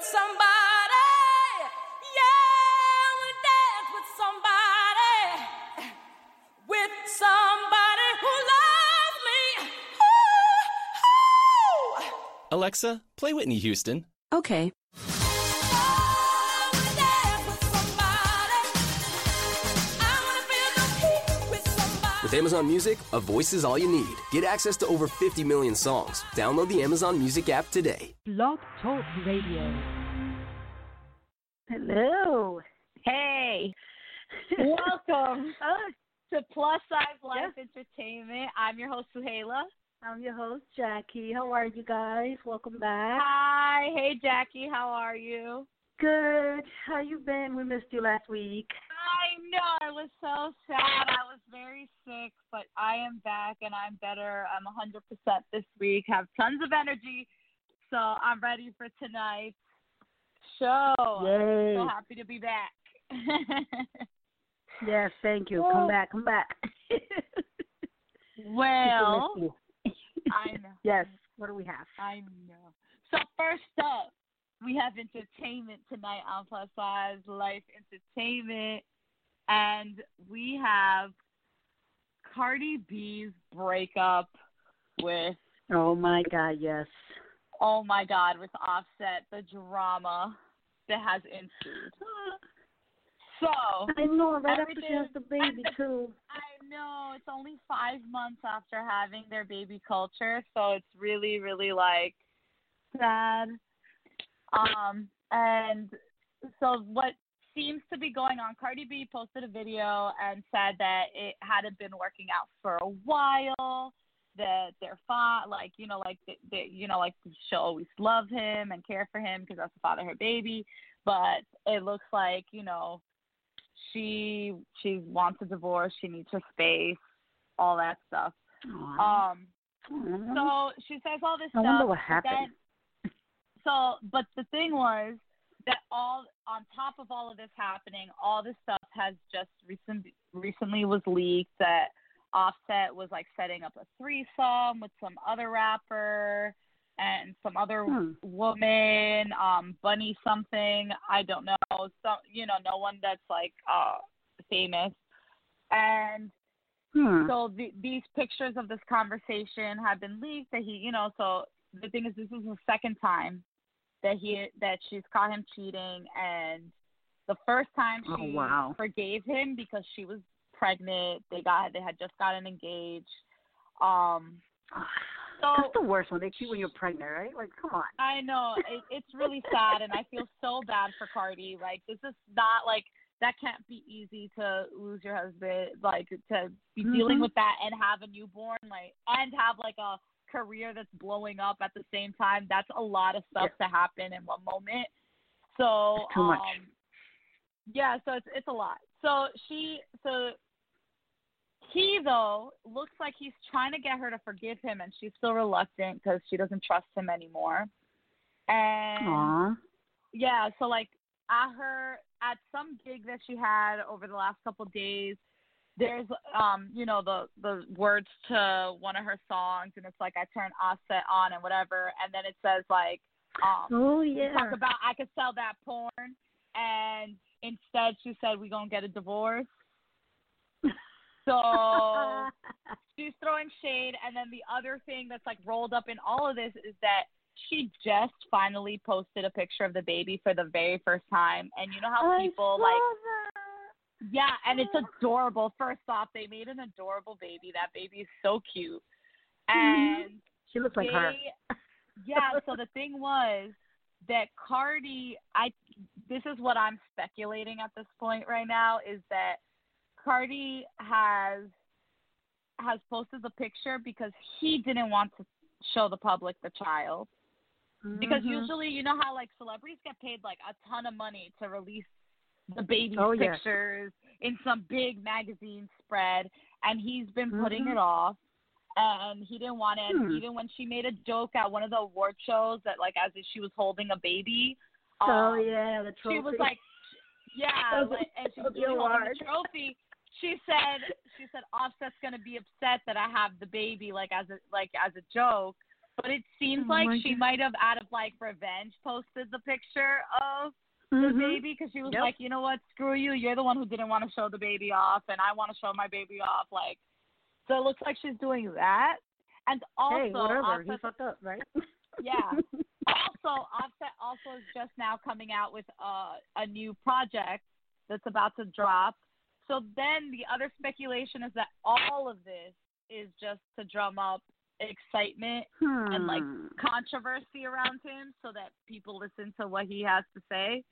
with somebody. Yeah, I wanna dance with somebody. With somebody who loves me. Ooh, ooh. Alexa, play Whitney Houston. Okay. With Amazon Music, a voice is all you need. Get access to over 50 million songs. Download the Amazon Music app today. Blog Talk Radio. Hello. Hey, welcome to Plus Size Life Entertainment. I'm your host, Zuheila. I'm your host, Jackie. How are you guys? Welcome back. Hi, hey Jackie, how are you? Good. How you been? We missed you last week. I know I was so sad. I was very sick, but I am back and I'm better. I'm 100% this week. Have tons of energy, so I'm ready for tonight's show. Yay. So happy to be back. Yes, thank you. Well- Come back. Come back. well, People miss you. I know. yes. What do we have? I know. So first up, we have entertainment tonight on Plus Size Life Entertainment, and we have Cardi B's breakup with Oh my God. Yes. oh my God with Offset, the drama that has ensued. So I know. Right after she Everything- has the baby too. I know it's only five months after having their baby Kulture, so it's really, really like sad. Um, and so what seems to be going on? Cardi B posted a video and said that it hadn't been working out for a while. That they're fine, like you know, like they, you know, like she'll always love him and care for him because that's the father of her baby. But it looks like you know she she wants a divorce. She needs her space, all that stuff. Aw. Um, so she says all this I stuff. wonder what but then- happened. so, but the thing was that all on top of all of this happening, all this stuff has just recent recently was leaked that Offset was like setting up a threesome with some other rapper and some other Hmm. woman, um, Bunny something. I don't know. So you know, no one that's like uh famous. And Hmm. so the, these pictures of this conversation have been leaked that he, you know, so the thing is, this is the second time that he that she's caught him cheating, and the first time Oh, she wow. forgave him because she was pregnant. They got they had just gotten engaged. Um, so That's the worst one. They cheat when you're pregnant, right? Like, come on. I know it, it's really sad, and I feel so bad for Cardi. Like this is not like that can't be easy to lose your husband, like to be dealing Mhm. with that and have a newborn, like and have like a career that's blowing up at the same time. That's a lot of stuff to happen in one moment. So It's too much. um, yeah, so it's it's a lot. So she so he though looks like he's trying to get her to forgive him, and she's still reluctant because she doesn't trust him anymore. And Aw. yeah, so like at her at some gig that she had over the last couple days, there's um you know the the words to one of her songs, and it's like I turn Offset on and whatever, and then it says like um Oh yeah. talk about I could sell that porn, and instead she said we gonna get a divorce. So she's throwing shade, and then the other thing that's like rolled up in all of this is that she just finally posted a picture of the baby for the very first time, and you know how I people like that. Yeah, and it's adorable. First off, they made an adorable baby. That baby is so cute, Mhm. and She looks like her. yeah. So the thing was that Cardi, I this is what I'm speculating at this point right now is that Cardi has has posted the picture because he didn't want to show the public the child because Mhm. usually you know how like celebrities get paid like a ton of money to release the baby's Oh, pictures in some big magazine spread and he's been putting Mhm. it off and he didn't want it Hmm. even when she made a joke at one of the award shows that like as if she was holding a baby Oh um, yeah, the trophy. she was like yeah like, and she was that was doing the holding award. the trophy she said she said offset's going to be upset that i have the baby like as a like as a joke But it seems Oh like she God. might have, out of like revenge, posted the picture of the Mhm. baby because she was Yep. like, you know what, screw you. You're the one who didn't want to show the baby off, and I want to show my baby off. Like, so it looks like she's doing that. And also, hey, whatever. He Offset- fucked up, right? Yeah. also, Offset also is just now coming out with uh, a new project that's about to drop. So then the other speculation is that all of this is just to drum up excitement and like Hmm. controversy around him so that people listen to what he has to say.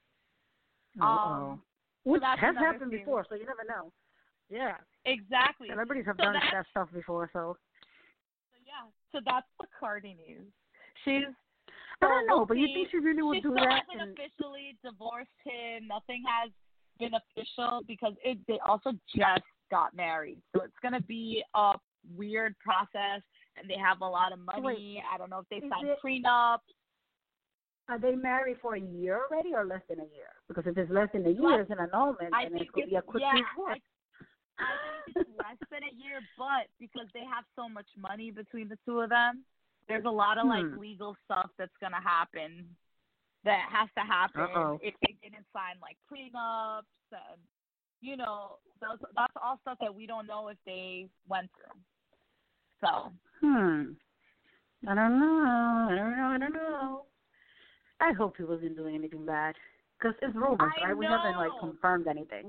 Um, Which has happened thing. before, so you never know. Yeah. Exactly. Celebrities have So done that stuff before, so So yeah, so that's the Cardi news. She's I don't know, but you think she really would she do that? hasn't And, officially divorced him. Nothing has been official because it they also just got married, so it's gonna be a weird process. And they have a lot of money. I don't know if they signed it- prenup. Are they married for a year already or less than a year? Because if it's less than a year, it's an annulment, I and it's going to be a quick yeah, divorce. I, I think it's less than a year, but because they have so much money between the two of them, there's a lot of like Hmm. legal stuff that's gonna happen that has to happen Uh-oh. if they didn't sign like prenups and you know those that's all stuff that we don't know if they went through. So Hmm. I don't know. I don't know. I don't know. I hope he wasn't doing anything bad. Because it's rumors, I right? We haven't, like, confirmed anything.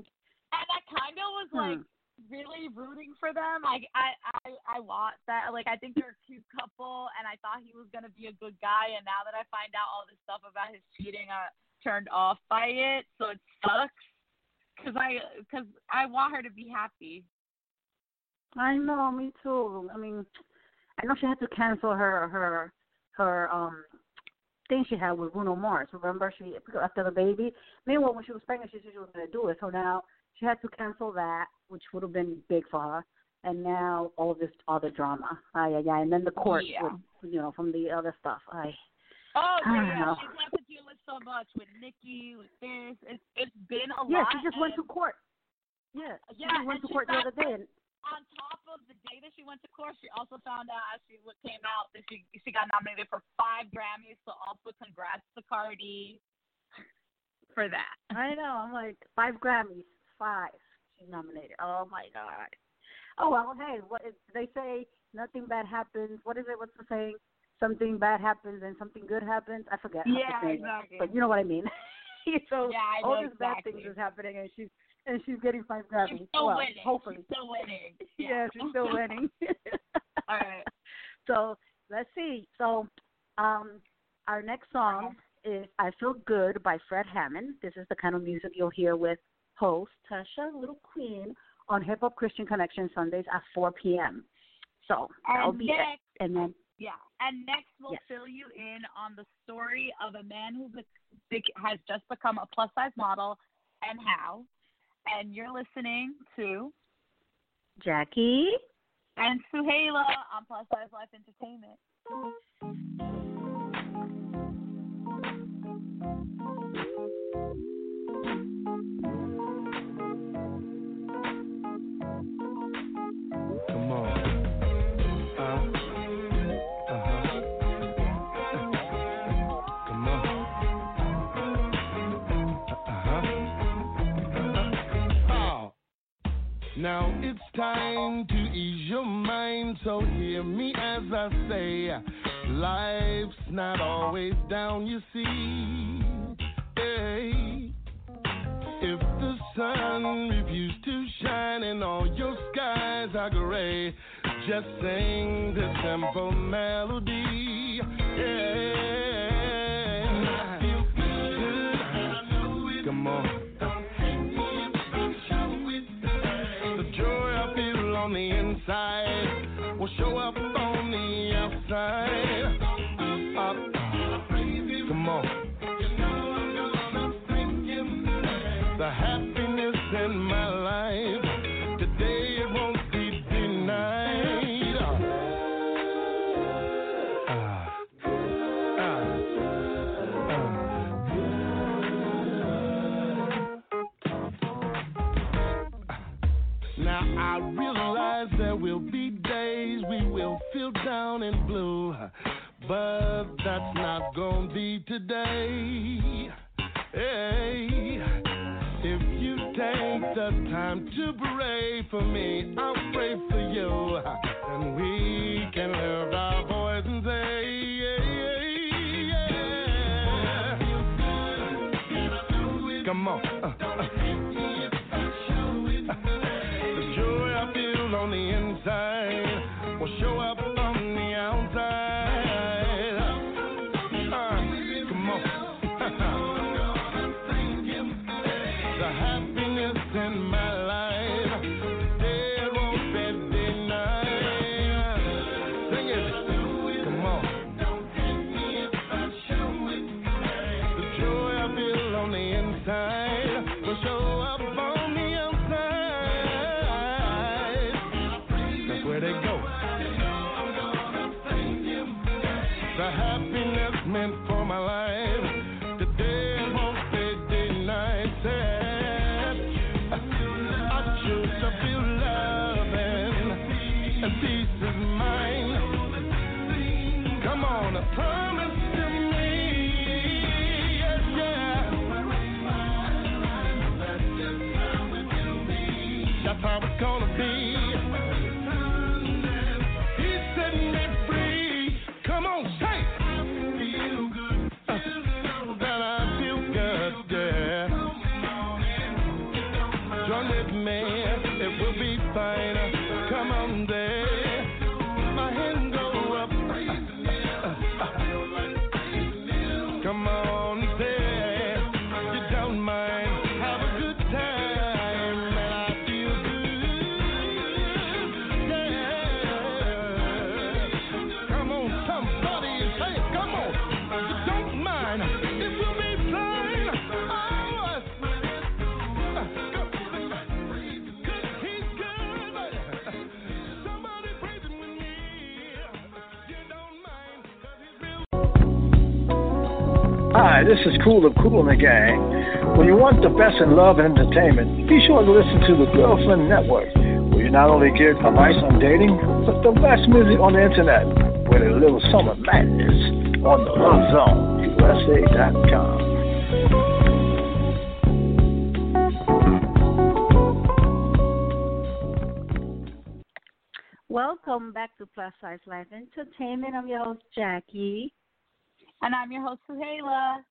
and I kind of was like Hmm. really rooting for them. Like I, I, I want that. Like I think they're a cute couple, and I thought he was gonna be a good guy. And now that I find out all this stuff about his cheating, I'm turned off by it. So it sucks. Cause I, cause I want her to be happy. I know, me too. I mean, I know she had to cancel her her her um thing she had with Bruno Mars. Remember, she after the baby. Meanwhile, when she was pregnant, she said she was going to do it. So now she had to cancel that, which would have been big for her. And now all this other drama. Ay, ay, ay. And then the court, Yeah. with, you know, from the other stuff. Ay. Oh I yeah, know. she's had to deal with so much with Nicki, with this. It's it's been a Yeah, lot. Yeah, she just went to court. Yeah, she Yeah, just went to court the other day. And, on top of the day that she went to court, she also found out as she came out that she she got nominated for five Grammys. So also congrats to Cardi for that. I know. I'm like five Grammys, five. She's nominated. Oh my god. Oh well, hey, what is, they say? Nothing bad happens. What is it? What's the saying? Something bad happens and something good happens. I forget. Yeah, it, exactly. But you know what I mean. so Yeah, I all these bad things is happening, and she's and she's getting five Grammys. She's still well, winning. hopefully. She's still winning. yeah, she's still winning. All right. So let's see. So um, our next song is "I Feel Good" by Fred Hammond. This is the kind of music you'll hear with host Tasha Little Queen on Hip Hop Christian Connection Sundays at 4 p.m. So that'll And be next, it. And then yeah, and next we'll Yes. fill you in on the story of a man who has just become a plus size model and how. And you're listening to Jackie. and Zuheila on Plus Size Life Entertainment. Now it's time to ease your mind, so hear me as I say, life's not always down, you see. Hey. If the sun refused to shine and all your skies are gray, just sing this simple melody. Yeah. With me, it will be fine. Come on, there. Hi, this is Kool of Kool and the Gang. When you want the best in love and entertainment, be sure to listen to the Girlfriend Network, where you not only get advice on dating, but the best music on the internet, with a little summer madness on the Love Zone, USA.com. Welcome back to Plus Size Life Entertainment. I'm your host, Jackie. And I'm your host, Zuheila.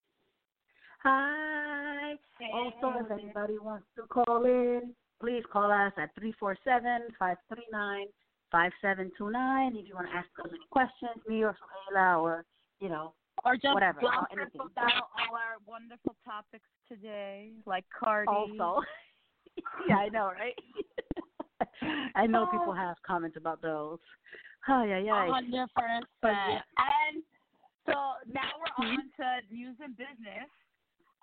Hi. Also, if anybody wants to call in, please call us at 347-539-5729. If you want to ask us any questions, me or Zuheila or, you know, Or just Whatever, uh, anything. about all our wonderful topics today, like Cardi. also. yeah, I know, right? I know people have comments about those. Oh, yeah, yeah. hundred percent. And so now we're on to news and business.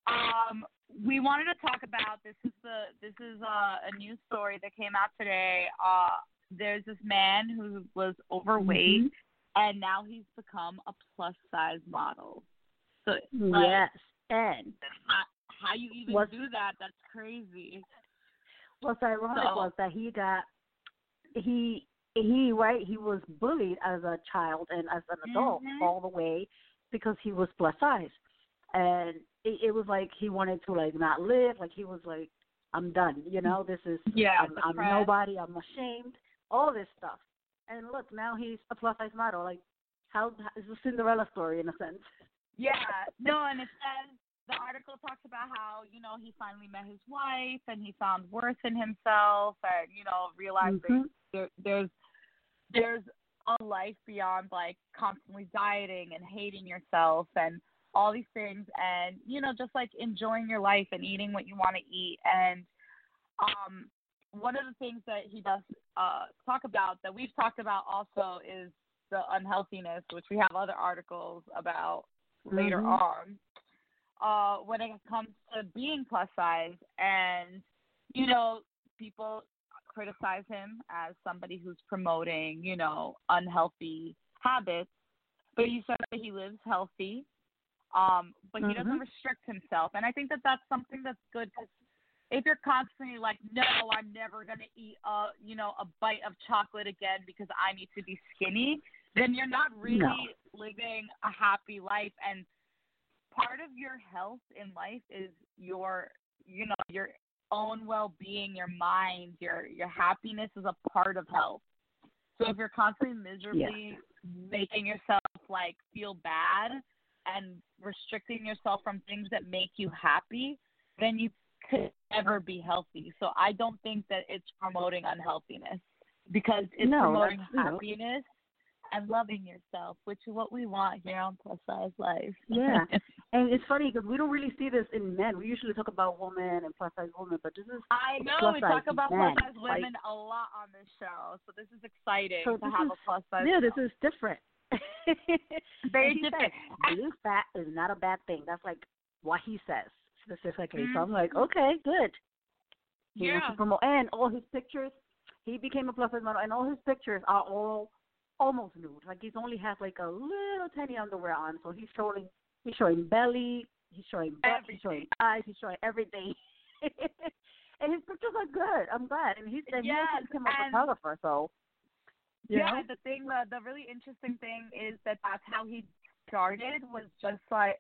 Um, we wanted to talk about this is the this is uh, a news story that came out today. Uh, there's this man who was overweight and now he's become a plus size model. So like, Yes. And how, how you even What's- do that? That's crazy. what's ironic So- was that he got he he right he was bullied as a child and as an adult Mhm. all the way because he was plus size and it, it was like he wanted to like not live like he was like i'm done you know this is Yeah, i'm, I'm nobody i'm ashamed all this stuff. And look now he's a plus size model like how is a cinderella story in a sense. Yeah, no, and it says the article talks about how you know he finally met his wife and he found worth in himself and you know realized Mhm. that there, there's there's a life beyond like constantly dieting and hating yourself and all these things and you know just like enjoying your life and eating what you want to eat. And um one of the things that he does uh talk about that we've talked about also is the unhealthiness which we have other articles about later Mhm. on uh when it comes to being plus size. And you know people criticize him as somebody who's promoting you know unhealthy habits. But he said that he lives healthy um but he doesn't Mhm. restrict himself and i think that that's something that's good because if you're constantly like no i'm never going to eat a you know a bite of chocolate again because i need to be skinny then you're not really No. living a happy life. And part of your health in life is your, you know, your own well-being, your mind, your your happiness is a part of health. So if you're constantly miserably making yourself like feel bad and restricting yourself from things that make you happy, then you could never be healthy. So I don't think that it's promoting unhealthiness because it's No, promoting that's, you know. happiness and loving yourself, which is what we want here on Plus Size Life. Yeah. And it's funny because we don't really see this in men. We usually talk about women and plus size women, but this is I know we talk about men, plus size like- women a lot on this show, so this is exciting So to this have is- a plus size. yeah, this is different. Very different. Being fat is not a bad thing. That's like what he says specifically. So I'm like, okay, good. He wants Yeah. to promote, and all his pictures. He became a plus size model, and all his pictures are all almost nude. Like he's only has like a little tiny underwear on, so he's showing he's showing belly, he's showing butt, he's showing eyes, he's showing everything. and his pictures are good. I'm glad, and he's and he Yes, became a photographer, so you yeah, the thing, the the really interesting thing is that that's how he started was just like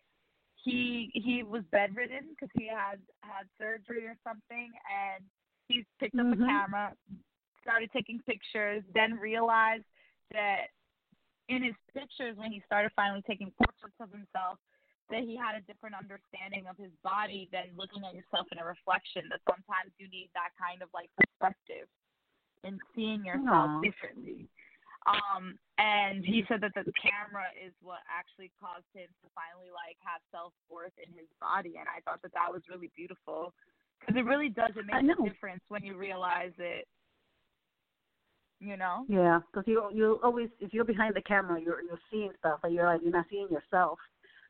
he he was bedridden because he had had surgery or something, and he picked up a Mhm. camera, started taking pictures, then realized that in his pictures when he started finally taking portraits of himself that he had a different understanding of his body than looking at yourself in a reflection that sometimes you need that kind of like perspective in seeing yourself Aw. differently um and he said that the camera is what actually caused him to finally like have self worth in his body and i thought that that was really beautiful because it really does it I makes a difference when you realize it you know Yeah, because you you always if you're behind the camera, you're you're seeing stuff, and you're like you're not seeing yourself.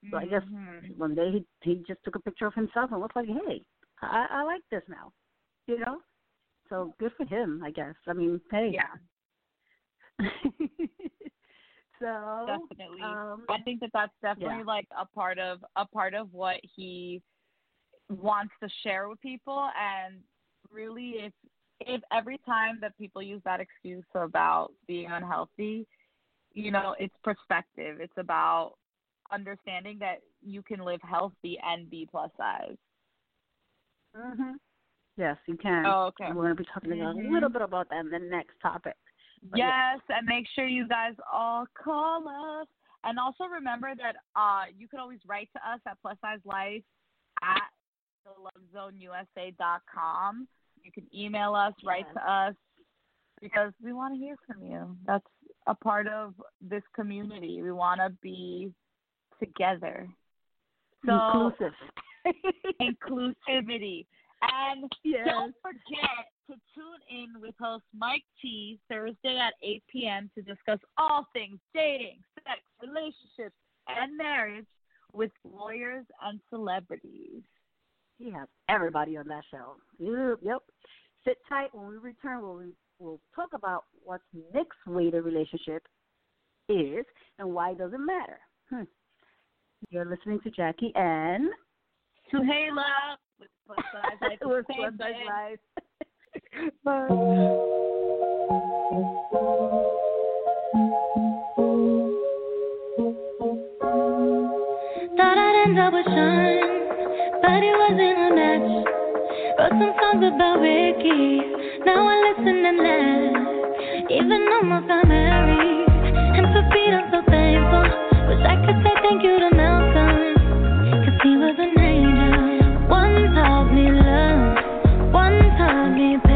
So I guess Mhm. one day he he just took a picture of himself and looked like, hey, I I like this now, you know. So good for him, I guess. I mean, hey. yeah so definitely um, i think that that's definitely yeah. like a part of a part of what he wants to share with people and really if if every time that people use that excuse about being unhealthy you know it's perspective it's about understanding that you can live healthy and be plus size mhm. Yes, you can. oh okay And we're going to be talking Mhm. a little bit about that in the next topic. But yeah. Yes, and make sure you guys all call us. And also remember that uh, you can always write to us at plus size life at thelovezoneusa.com. You can email us, write Yes. to us, because we want to hear from you. That's a part of this community. We want to be together. So Inclusive. inclusivity. And yes. don't forget to tune in with host Mike T Thursday at 8 p.m. to discuss all things dating, sex, relationships, and marriage with lawyers and celebrities. He has everybody on that show. Yep. yep. Sit tight when we return. We'll, we'll talk about what Nick's way to relationship is and why it doesn't matter. Hmm. You're listening to Jackie and Zuheila with Plus Size Life. with Plus Size thing. Life. Thought I'd end up with Sean, but it wasn't a match. Wrote some songs about Ricky, now I listen and laugh. Even almost got married, and for Pete I'm so thankful. Wish I could say thank you to Malcolm, taught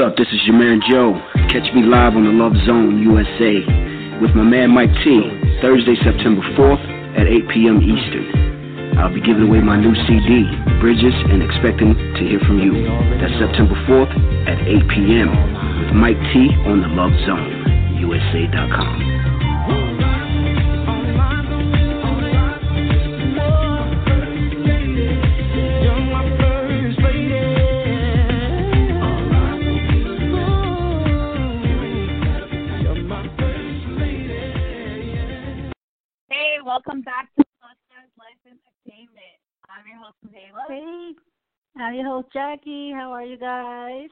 up? This is your man Joe. Catch me live on the Love Zone USA with my man Mike T. Thursday, September 4th at 8 p.m. Eastern. I'll be giving away my new CD, Bridges, and expecting to hear from you. That's September 4th at 8 p.m. with Mike T on the Love Zone, USA.com. Jackie. How are you guys?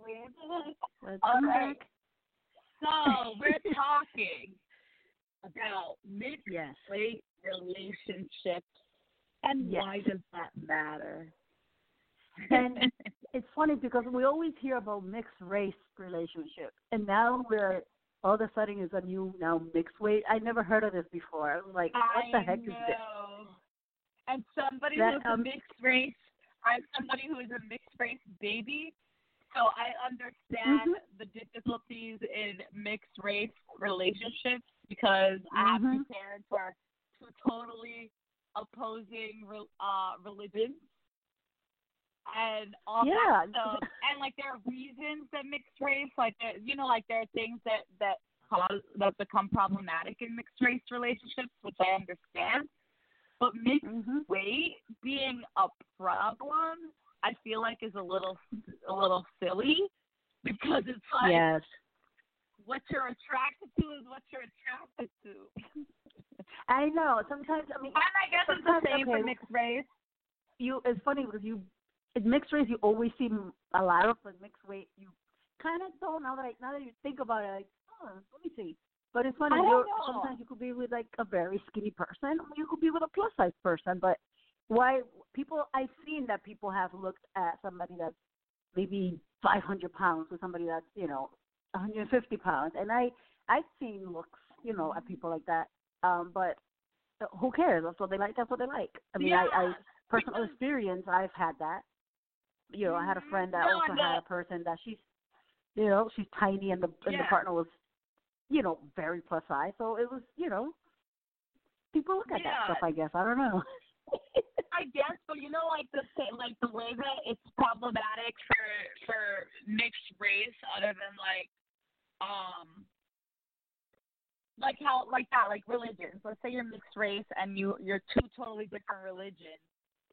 We're back. Welcome back. So, we're talking about mixed Yes. rate relationships and Yes. why does that matter? And it's funny because we always hear about mixed race relationships, and now we're all of a sudden is a new now mixed race. I never heard of this before. I was like, what the I heck is this? And somebody That, who's um, a mixed race, I'm somebody who is a mixed race baby, so I understand Mhm. the difficulties in mixed race relationships because I have two Mhm. parents who are two totally opposing uh, religions. And all Yeah. that stuff, and like there are reasons that mixed race, like there, you know, like there are things that that cause that become problematic in mixed race relationships, which I understand. But mixed Mhm. weight being a problem, I feel like is a little a little silly because it's like Yes. what you're attracted to is what you're attracted to. I know. Sometimes I mean, And I guess it's the same okay, for mixed race. you it's funny because you in mixed race you always see a lot of but mixed weight you kind of don't now that I, now that you think about it like oh let me see but it's funny you're know. sometimes you could be with like a very skinny person or you could be with a plus size person but why people I've seen that people have looked at somebody that's maybe 500 pounds with somebody that's you know 150 pounds and I I've seen looks you know at people like that um but uh, who cares? That's what they like that's what they like. I mean I I personal experience I've had that. You know, I had a friend that No, also had a person that she's, you know, she's tiny and the and the partner was, you know, very plus size. So it was, you know, people look at that stuff. I guess I don't know. I guess, but you know, like the like the way that it's problematic for for mixed race, other than like, um, like how like that, like religions. Let's say you're mixed race and you you're two totally different religions.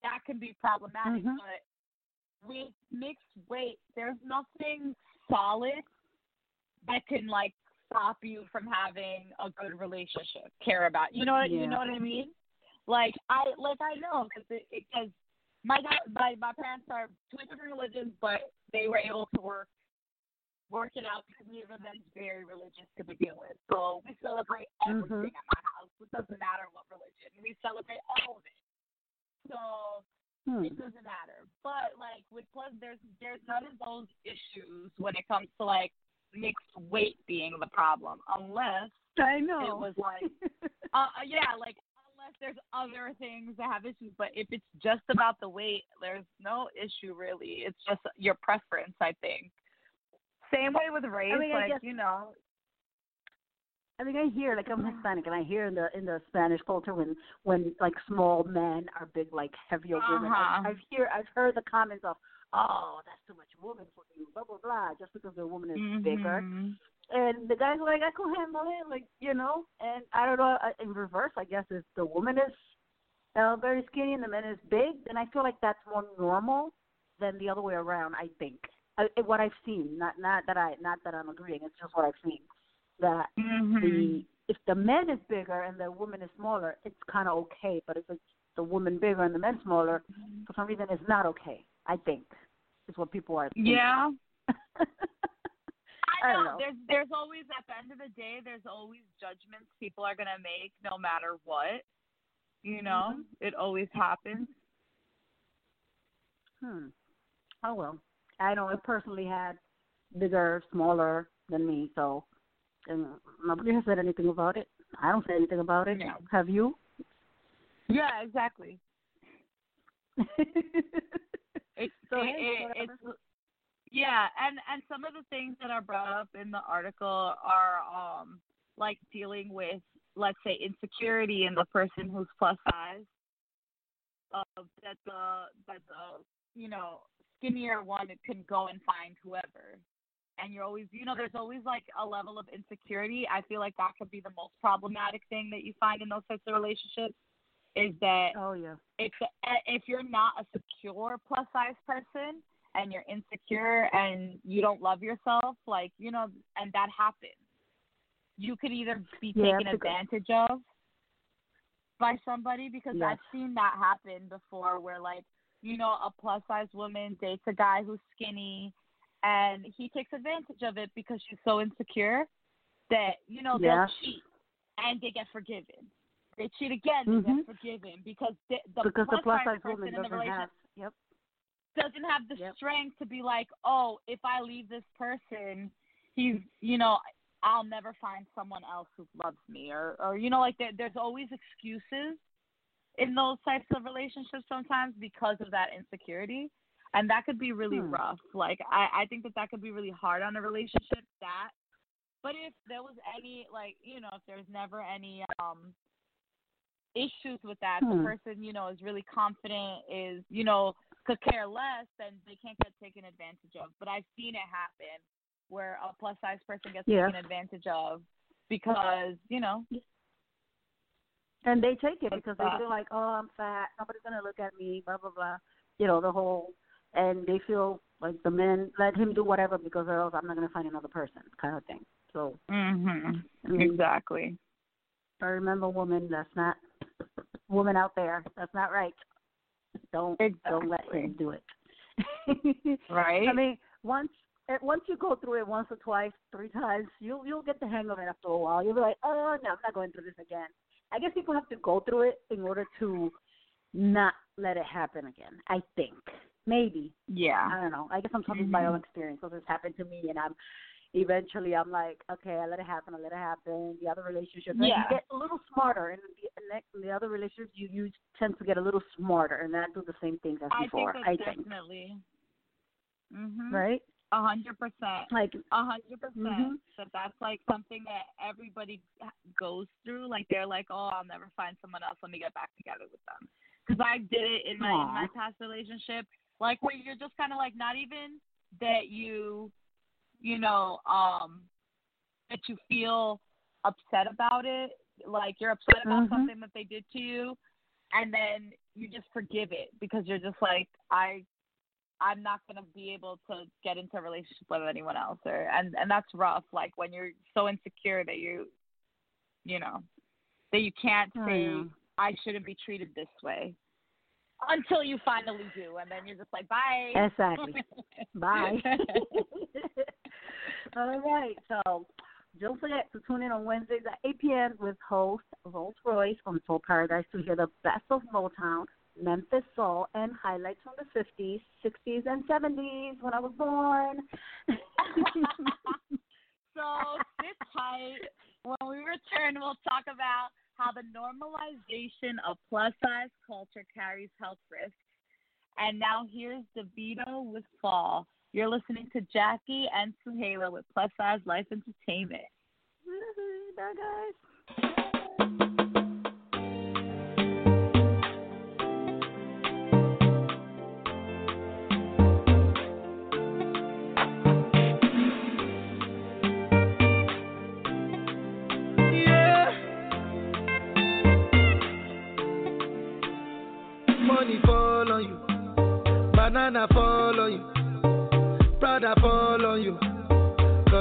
That can be problematic, Mhm. but with mixed weight, there's nothing solid that can like stop you from having a good relationship, care about. You know what you know what I mean? Like I like I know because because my my my parents are two different religions, but they were able to work work it out because neither of them is very religious to begin with. So we celebrate everything at my house. It doesn't matter what religion. We celebrate all of it. So Hmm. it doesn't matter. But like with plus, there's there's none of those issues when it comes to like mixed weight being the problem, unless I know. it was like uh uh, yeah, like unless there's other things that have issues. But if it's just about the weight, there's no issue really. It's just your preference, I think. Same way with race, mean, like guess- you know. I mean, I hear like I'm Hispanic, and I hear in the in the Spanish culture when when like small men are big, like heavier women. Uh-huh. I, I've hear I've heard the comments of, "Oh, that's too much woman for you," blah blah blah, just because the woman is bigger. Mhm. And the guy's like, "I can handle it," like you know. And I don't know. uh, In reverse, I guess if the woman is uh, very skinny and the man is big, then I feel like that's more normal than the other way around. I think I, what I've seen, not not that I not that I'm agreeing. It's just what I've seen that Mhm. the if the man is bigger and the woman is smaller, it's kind of okay. But if it's the woman bigger and the man smaller, for some reason, it's not okay. I think is what people are. Thinking. Yeah. I I don't know. know. There's there's always at the end of the day there's always judgments people are gonna make no matter what. You know? Mhm. It always happens. Hmm. Oh well. I know I personally had bigger, smaller than me, so and nobody has said anything about it. I don't say anything about it. No. Have you? Yeah, exactly. It, So, it, it, it's yeah, and and some of the things that are brought up in the article are um like dealing with let's say insecurity in the person who's plus size. Uh, that the that the you know skinnier one can go and find whoever, and you're always you know there's always like a level of insecurity. I feel like that could be the most problematic thing that you find in those types of relationships is that Oh yeah. if eh, if you're not a secure plus size person and you're insecure and you don't love yourself, like you know, and that happens, you could either be Yeah, taken advantage of by somebody because Yes. I've seen that happen before, where like you know a plus size woman dates a guy who's skinny, and he takes advantage of it because she's so insecure that you know Yeah. they'll cheat and they get forgiven. They cheat again, they Mhm. get forgiven because the, the because the plus size size person woman in the doesn't relationship have. Yep. doesn't have the Yep. strength to be like, oh, if I leave this person, he's, you know, I'll never find someone else who loves me, or, or you know, like there, there's always excuses in those types of relationships sometimes because of that insecurity, and that could be really Hmm. rough. Like I, I think that that could be really hard on a relationship. That, but if there was any, like, you know, if there's never any, um issues with that Hmm. the person you know is really confident is you know could care less then they can't get taken advantage of but i've seen it happen where a plus size person gets Yeah. taken advantage of because you know And they take it because they feel like, oh, I'm fat. Nobody's gonna look at me. Blah blah blah. You know the whole, and they feel like the men let him do whatever because or else I'm not gonna find another person, kind of thing. So mhm I mean, exactly I remember a woman that's not woman out there. That's not right. Don't don't let him do it. right I mean, once once you go through it once or twice, three times, you'll you'll get the hang of it after a while. You'll be like, oh no, I'm not going through this again. I guess people have to go through it in order to not let it happen again. I think maybe yeah I don't know. I guess I'm talking by Mhm. own experience because it's happened to me, and I'm eventually I'm like, okay, I let it happen. I let it happen. The other relationships, Yeah. you get a little smarter, and the next the other relationships you you tend to get a little smarter and not do the same things as i before. think I that's think, definitely mhm right? a hundred percent Like, A hundred percent. That that's like something that everybody goes through. Like they're like, oh, I'll never find someone else. Let me get back together with them. Because I did it in my in my past relationship. Like where you're just kind of like not even that you, you know, um, that you feel upset about it. Like you're upset about Mhm. something that they did to you, and then you just forgive it because you're just like I I'm not gonna be able to get into a relationship with anyone else, or and and that's rough. Like when you're so insecure that you, you know, that you can't I say know. I shouldn't be treated this way until you finally do, and then you're just like bye. Exactly. Bye. All right. So don't forget to tune in on Wednesdays at 8 p.m. with host Rolls Royce from Soul Paradise to hear the best of Motown, Memphis Soul, and highlights from the 50s, 60s, and 70s when I was born. so sit tight. When we return, we'll talk about how the normalization of plus size culture carries health risks. And now here's Davido with Fall. You're listening to Jackie and Zuheila with Plus Size Life Entertainment. Bye, guys. Banana fall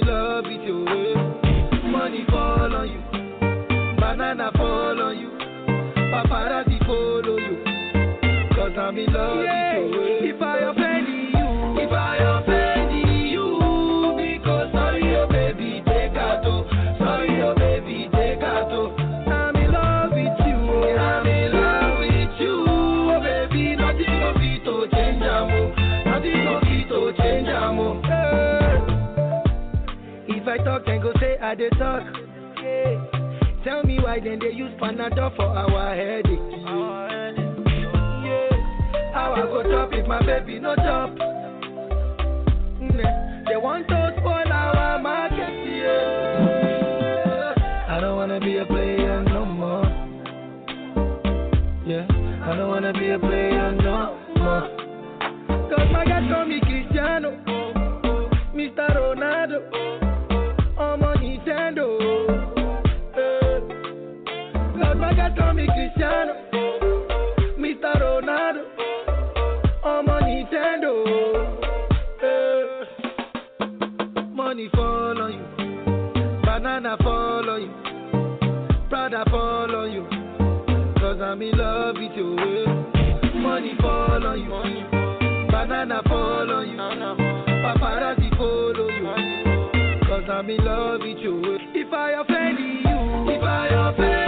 In love with you. eh. Money fall on you, banana fall on you, paparazzi follow you, cause I'm in love with you. eh. If I offend you, if I offend you, talk, then go say I dey talk. Yeah. Tell me why then they use Panadol for our headache. Yeah. How I go chop if my baby no chop? Mm, They want to spoil our market. Yeah. I don't wanna be a player no more. Yeah. I don't wanna be a player no more. Cause my guy call me Cristiano, Mr. Ronaldo, Guy me Cristiano, Mr. Ronaldo, I'm Nintendo. Eh. Money fall on you, banana fall on you, Prada fall on you, cause I'm in love with you. eh. Money fall on you, banana fall on you, paparazzi follow you, cause I'm in love with you. eh. If I offend you, if I offend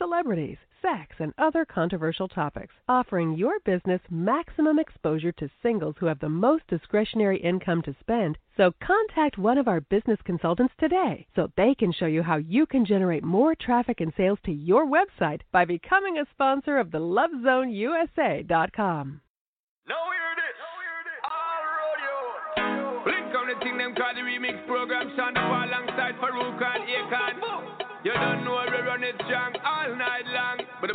celebrities, sex, and other controversial topics, offering your business maximum exposure to singles who have the most discretionary income to spend. So contact one of our business consultants today so they can show you how you can generate more traffic and sales to your website by becoming a sponsor of the lovezoneusa.com. No, Blink on the thing them call the remix program Sean alongside Farouk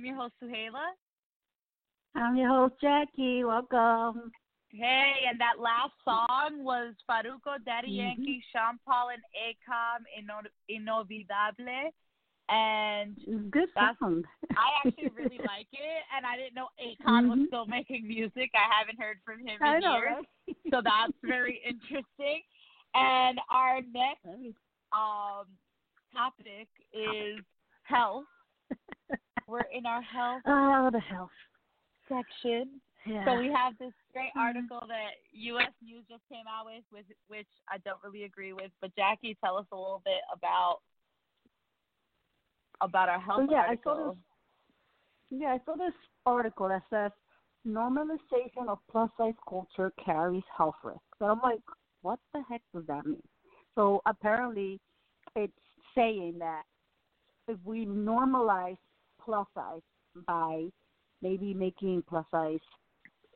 I'm your host, Zuheila. I'm your host, Jackie. Welcome. Hey, and that last song was Farruko, Daddy mm-hmm. Yankee, Sean Paul, and Akon, Inolvidable. And good song. I actually really like it, and I didn't know Akon mm-hmm. was still making music. I haven't heard from him I in know, years, right? so that's very interesting. And our next um, topic is health We're in our health Oh, the health. section. Yeah. So we have this great Mhm. article that U.S. News just came out with, with, which I don't really agree with. But Jackie, tell us a little bit about about our health So, yeah, I saw this. Yeah, I saw this article that says normalization of plus size culture carries health risks. And I'm like, what the heck does that mean? So apparently, it's saying that if we normalize plus size by maybe making plus size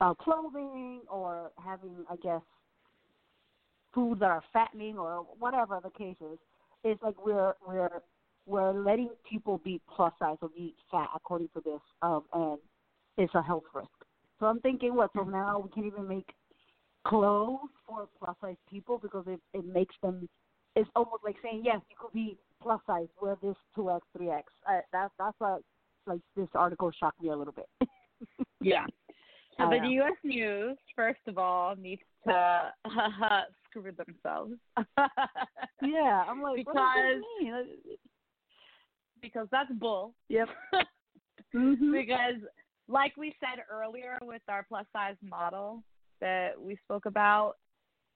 uh, clothing or having, I guess, foods that are fattening or whatever the case is, it's like we're we're we're letting people be plus size or be fat according to this, um, and it's a health risk. So I'm thinking, what? So now we can't even make clothes for plus size people because it it makes them. It's almost like saying yes, you could be plus size, wear this two X, three X. Uh, that's that's what like this article shocked me a little bit. Yeah. So the. U.S. News, first of all, needs to screw themselves. yeah, I'm like, because what does mean? because that's bull. Yep. Mm-hmm. Because, like we said earlier with our plus size model that we spoke about,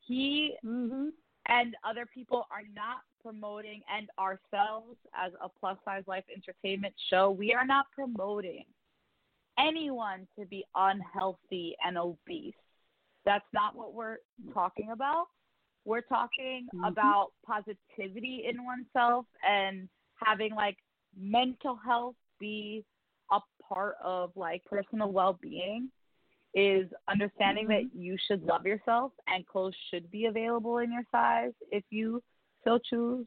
he Mm-hmm. and other people are not promoting, and ourselves as a plus size life entertainment show, we are not promoting anyone to be unhealthy and obese. That's not what we're talking about. We're talking Mhm. about positivity in oneself and having like mental health be a part of like personal well-being is understanding that you should love yourself and clothes should be available in your size if you so choose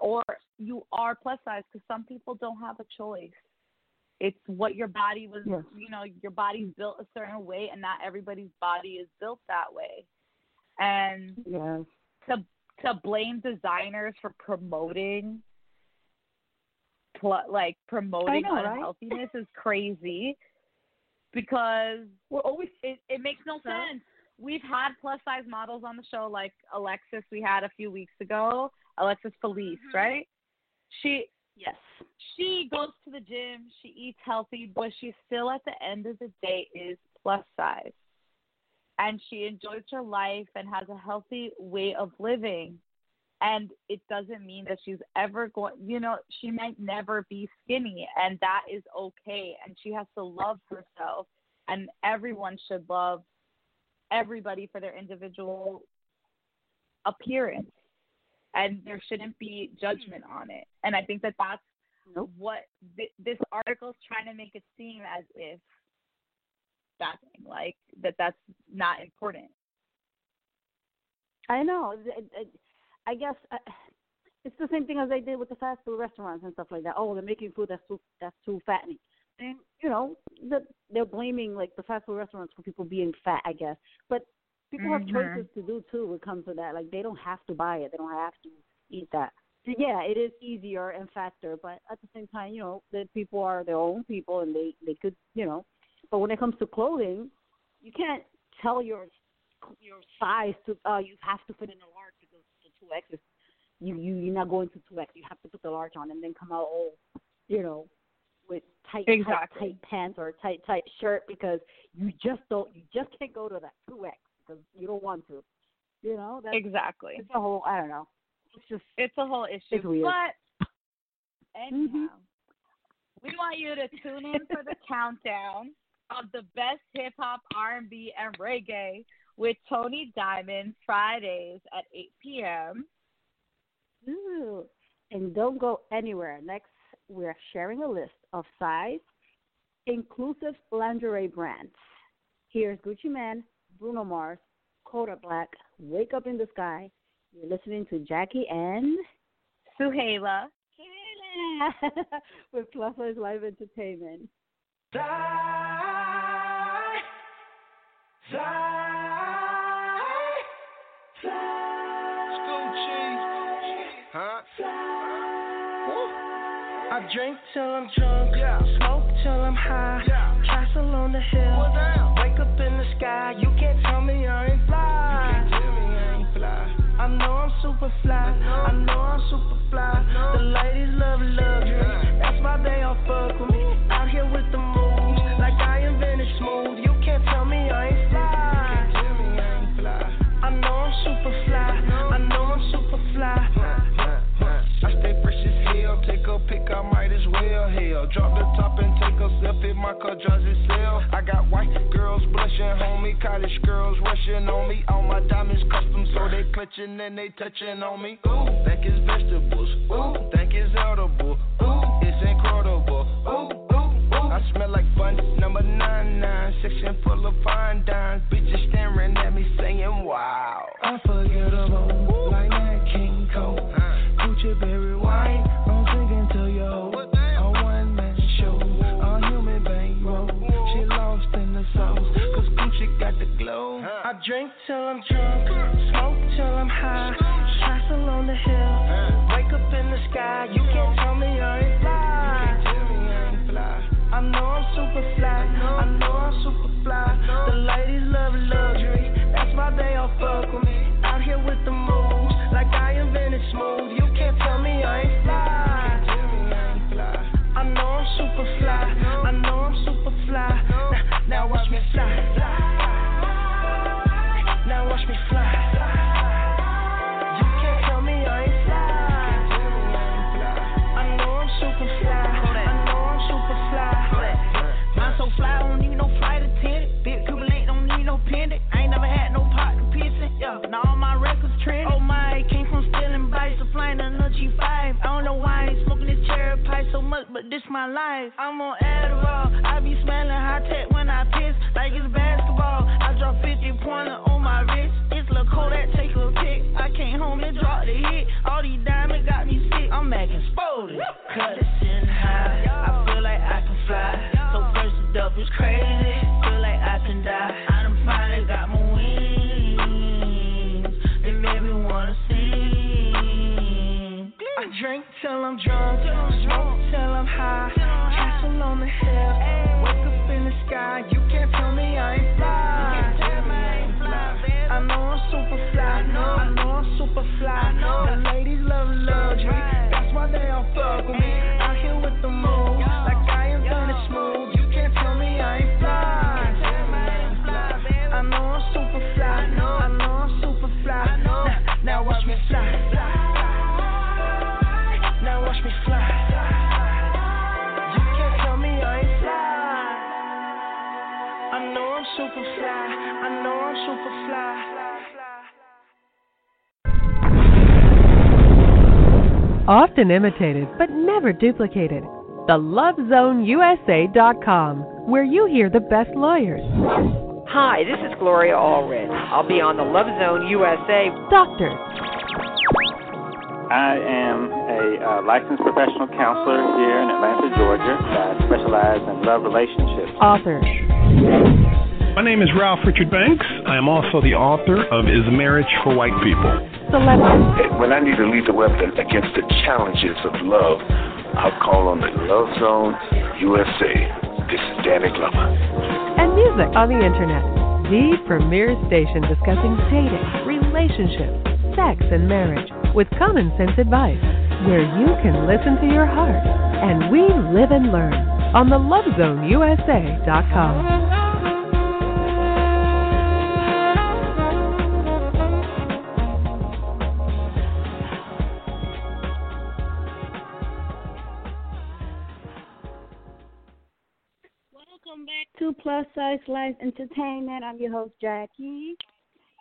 or you are plus size because some people don't have a choice it's what your body was Yes. you know your body's built a certain way and not everybody's body is built that way and Yes. to to blame designers for promoting pl- like promoting know, right? unhealthiness is crazy because we're always it, it makes no Huh? sense. We've had plus size models on the show like Alexis we had a few weeks ago, Alexis Felice, mm-hmm. right? She Yes. she goes to the gym, she eats healthy, but she still at the end of the day is plus size. And she enjoys her life and has a healthy way of living. And it doesn't mean that she's ever going, you know, she might never be skinny, and that is okay. And she has to love herself, and everyone should love everybody for their individual appearance and there shouldn't be judgment on it. And I think that that's Nope. what th- this article is trying to make it seem as if that's like that that's not important. I know. It- I guess uh, it's the same thing as they did with the fast food restaurants and stuff like that. Oh, they're making food that's too that's too fattening, and you know the, they're blaming like the fast food restaurants for people being fat. I guess, but people have Mhm. choices to do too. When it comes to that, like they don't have to buy it. They don't have to eat that. So, yeah, it is easier and faster, but at the same time, you know, the people are their own people, and they they could, you know. But when it comes to clothing, you can't tell your your size to uh you have to fit in a large because the two X is you you you're not going to two X. You have to put the large on and then come out all you know with tight Exactly. tight tight pants or a tight tight shirt because you just don't you just can't go to that two X because you don't want to. You know that's Exactly. it's a whole I don't know. It's just It's a whole issue. It's weird. But mm-hmm. anyhow, we want you to tune in for the countdown of the best hip hop, R and B, and reggae with Tony Diamond Fridays at 8 p.m. Ooh. And don't go anywhere. Next, we're sharing a list of size, inclusive lingerie brands. Here's Gucci Mane, Bruno Mars, Kodak Black, Wake Up in the Sky. You're listening to Jackie and Zuheila with Plus Size Live Entertainment. Die, die, die, huh? Drink till I'm drunk, smoke till I'm high, castle on the hill, wake up in the sky. You can't tell me I ain't fly. I know I'm super fly. I know I'm super fly. The ladies love luxury. That's why they all fuck with me. Out here with the drop the top and take a selfie, my car drives itself. I got white girls blushing, homie, college girls rushing on me. All my diamonds custom, so they clutching and they touching on me. Ooh, think it's vegetables. Ooh, think it's edible. Ooh, it's incredible. Ooh, ooh, ooh. I smell like bun number nine nine, section full of fine dimes. Drink till I'm drunk, smoke till I'm high. Castle on the hill, wake up in the sky. You can't tell me I ain't fly. I know I'm super fly. I know I'm super fly. The ladies love luxury. That's why they all fuck with me. This my life. I'm on Adderall. I be smelling high tech when I piss, like it's basketball. I drop 50 pointer on my wrist. It's La Kodak, take a pic. I came home and dropped the hit. All these diamonds got me sick. I'm acting exploded. Cut it sitting high. I feel like I can fly. So first it up is crazy. Feel like I can die. I done finally got my wings. They made me wanna sing. I drink till I'm drunk, smoke till I'm on the hill, wake up in the sky. You can't know I'm super fly. I know I'm super fly. Often imitated, but never duplicated. The LoveZoneUSA.com, where you hear the best lawyers, Hi, this is Gloria Allred. I'll be on the Love Zone USA. doctors, I am a uh, licensed professional counselor here in Atlanta, Georgia. I specialize in love relationships. authors, My name is Ralph Richard Banks. I am also the author of Is Marriage for White People? celebrities, When I need to lead the weapon against the challenges of love, I'll call on the Love Zone USA. This is Danny Glover. and music on the internet. The premier station discussing dating, relationships, sex, and marriage with common sense advice, where you can listen to your heart. And we live and learn on the LoveZoneUSA.com. to Plus Size Life Entertainment. I'm your host, Jackie.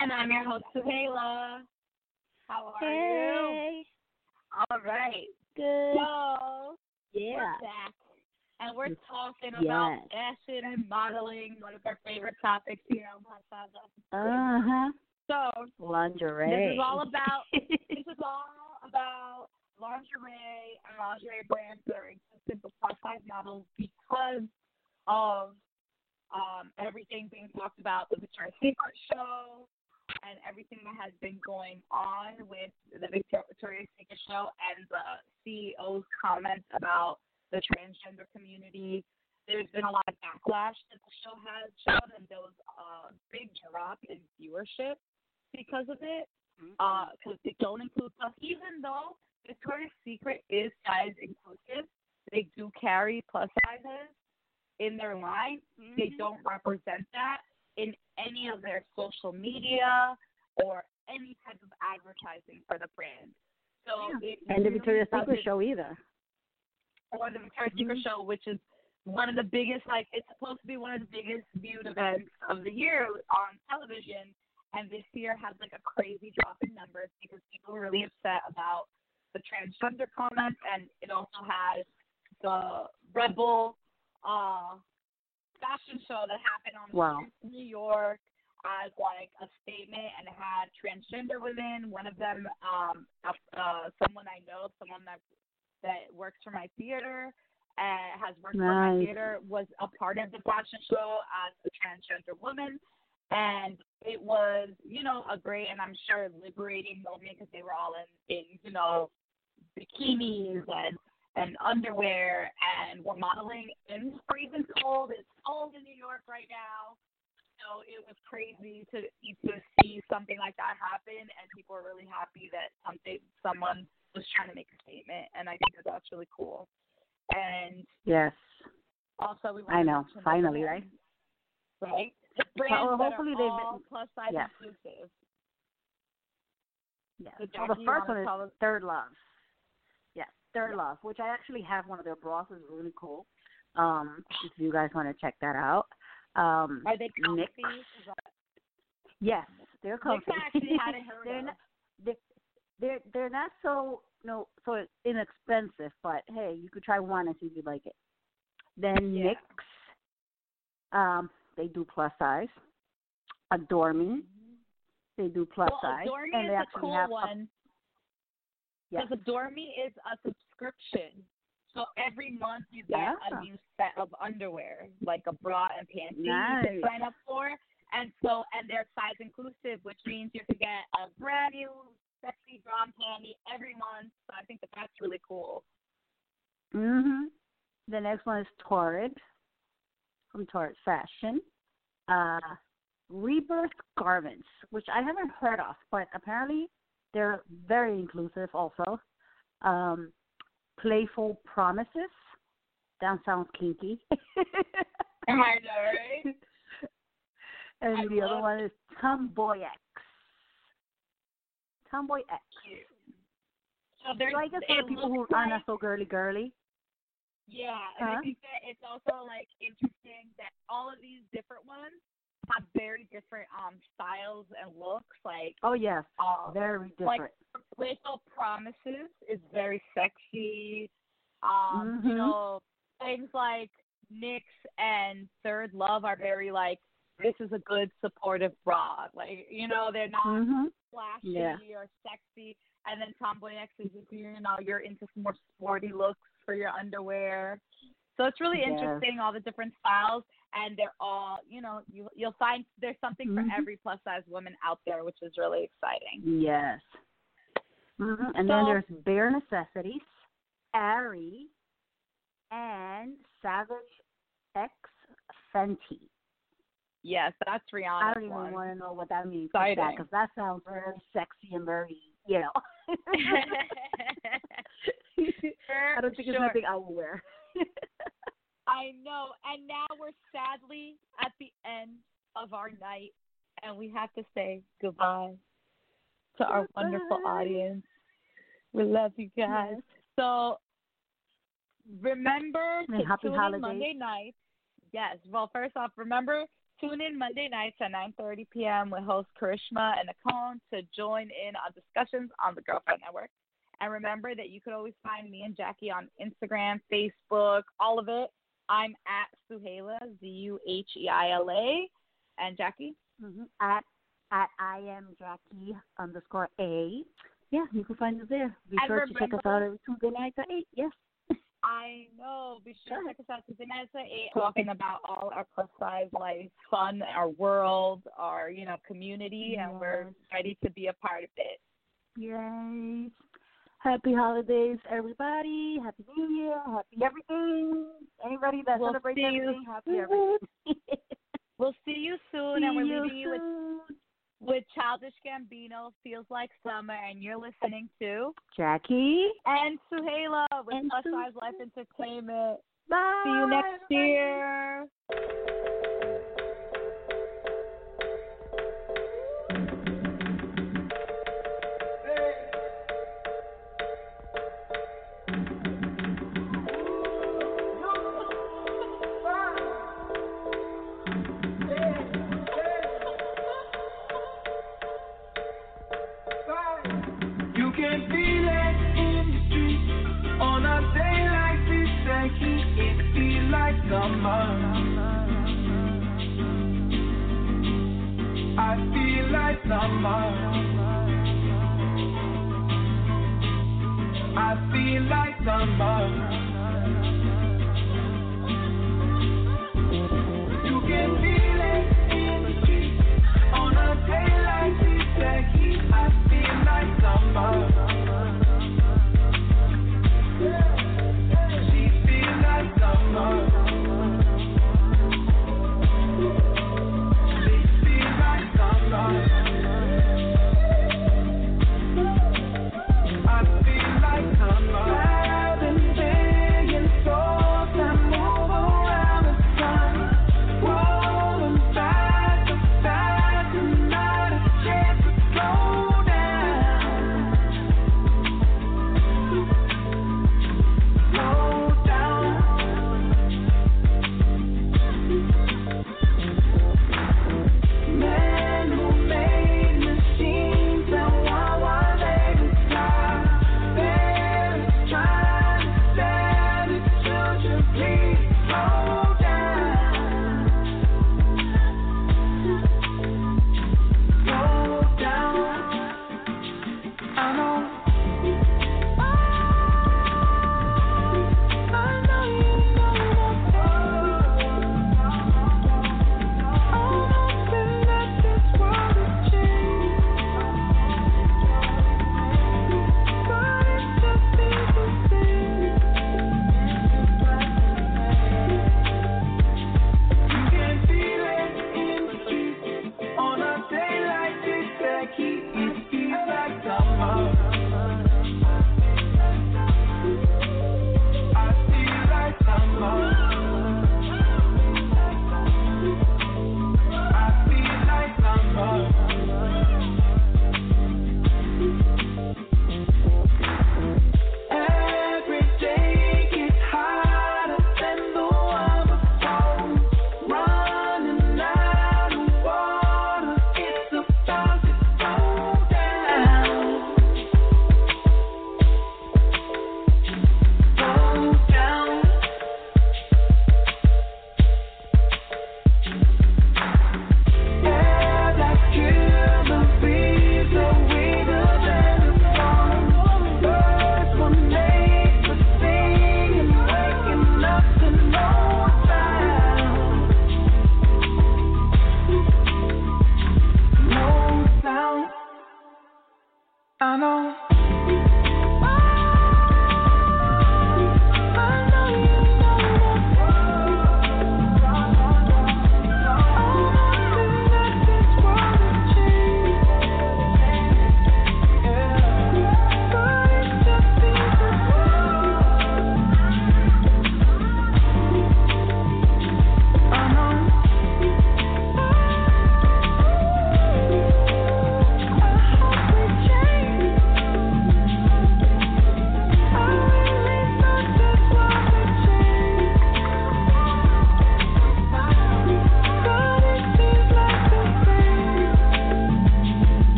And I'm your host, Kayla. How are Hey. you? All right. Good. So, Yeah. we're back. And we're talking about Yes. fashion and modeling, one of our favorite topics here on Plus Size Life. Uh huh. So, Lingerie. this is all about this is all about lingerie and lingerie brands that are existing for plus size models because of um, everything being talked about the Victoria's Secret show and everything that has been going on with the Victor- Victoria's Secret show and the CEO's comments about the transgender community. There's been a lot of backlash that the show has shown, and there was a big drop in viewership because of it. Because they don't include plus, even though Victoria's Secret is size inclusive, they do carry plus sizes in their line. They mm-hmm. don't represent that in any of their social media or any type of advertising for the brand. So it And the Victoria's Secret doesn't- show either. or the Victoria's Secret mm-hmm. show, which is one of the biggest, like it's supposed to be one of the biggest viewed events of the year on television, and this year has like a crazy drop in numbers because people were really upset about the transgender comments, and it also has the Rebel uh, fashion show that happened on Wow. New York as like a statement, and had transgender women. One of them, um, uh, someone I know, someone that that works for my theater and has worked for my theater was a part of the fashion show as a transgender woman and it was you know a great and i'm sure liberating moment because they were all in in you know bikinis and and underwear and we're modeling in freezing cold it's cold in new york right now so it was crazy to to see something like that happen and people were really happy that something someone was trying to make a statement and i think that that's really cool and Yes. also we I know. Finally, brands, right? right brands Well, hopefully they've been- plus size inclusive Yes. So Well, the first one is Third Love. Third Love, which I actually have one of their bras. is really cool. Um, if you guys want to check that out. Um, Are they comfy? Nick, that- yes, they're comfy. I actually hadn't heard they're not, they're, they're they're not so no so inexpensive, but hey, you could try one and see if you like it. Then Yeah. Nick's, um, they do plus size. Adore Me, they do plus well, size, Adore Me and is they a actually cool have a- one. Yes. Because Adore Me is a subscription. So every month you get Yeah. a new set of underwear, like a bra and panty you Nice. can sign up for. And so and they're size inclusive, which means you can get a brand new sexy bra and panty every month. So I think that that's really cool. Mhm. The next one is Torrid from Torrid Fashion. Uh, Rebirth Garments, which I haven't heard of, but apparently they're very inclusive also. Um, Playful Promises. That sounds kinky. I know, right? and I the other one is Tomboy X. Tomboy X. So So I guess for the people who looks aren't so girly girly. Yeah, and Huh? I think that it's also like interesting that all of these different ones have very different um styles and looks. Like Oh yes, um, very different. like Playful Promises is very sexy. Um, you Mhm. know, things like Knix and Third Love are very like this is a good supportive bra. Like, you know, they're not Mhm. flashy Yeah. or sexy. And then Tomboy X is if you you know you're into some more sporty looks for your underwear. So it's really Yes. interesting all the different styles, and they're all you know you you'll find there's something Mhm. for every plus size woman out there, which is really exciting. Yes. hmm And So- then there's Bare Necessities, Aerie, and Savage X Fenty. Yes, that's Rihanna. I don't even one. want to know what that means. Because that sounds very sexy and very, you know. I don't think it's sure. nothing I will wear. I know. And now we're sadly at the end of our night, and we have to say goodbye to our wonderful audience. We love you guys. So remember And to happy tune holidays. in Monday nights. Yes. Well, first off, remember tune in Monday nights at 9:30 p.m. with host Karishma and Akon to join in on discussions on the Girlfriend Network. And remember that you could always find me and Jackie on Instagram, Facebook, all of it. I'm at Zuheila, Z U H E I L A. And Jackie? hmm At at I am Jackie underscore A. Yeah, you can find us there. Be And sure to check us remember- out every Tuesday night at eight. Yes. I know. Be sure to check us out today night at 8, talking about all our plus size life, fun, our world, our, you know, community, and we're ready to be a part of it. Yay. Happy holidays, everybody. Happy New Year. Happy everything. Anybody that We'll celebrates you everything, happy everything. We'll see you soon, See and we're you leaving you with with Childish Gambino. Feels like summer, and you're listening to Jackie. and Zuheila with And Plus Su- Size Life Entertainment. Bye. See you next year. You like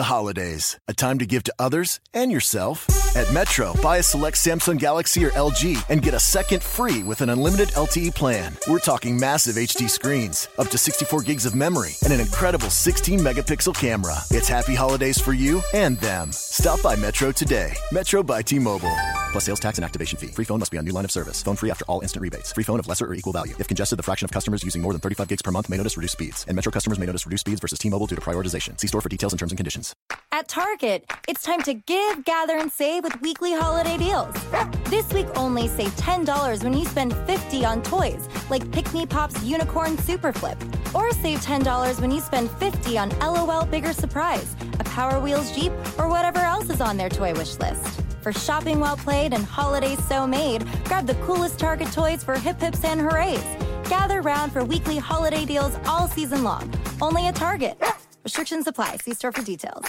The holidays, a time to give to others and yourself. At Metro, buy a select Samsung Galaxy or LG and get a second free with an unlimited LTE plan. We're talking massive HD screens, up to 64 gigs of memory, and an incredible 16 megapixel camera. It's happy holidays for you and them. Stop by Metro today. Metro by T Mobile. Plus sales tax and activation fee. Free phone must be on new line of service. Phone free after all instant rebates. Free phone of lesser or equal value. If congested, the fraction of customers using more than 35 gigs per month may notice reduced speeds. And Metro customers may notice reduced speeds versus T Mobile due to prioritization. See store for details and terms and conditions. At Target, it's time to give, gather, and save with weekly holiday deals. This week only save $10 when you spend 50 on toys, like Pikmi Pops Unicorn Super Flip. Or save $10 when you spend 50 on LOL Bigger Surprise, a Power Wheels Jeep, or whatever else is on their toy wish list. For shopping well played and holidays so made, grab the coolest Target toys for hip hips and hoorays. Gather round for weekly holiday deals all season long. Only at Target. Restrictions apply. See store for details.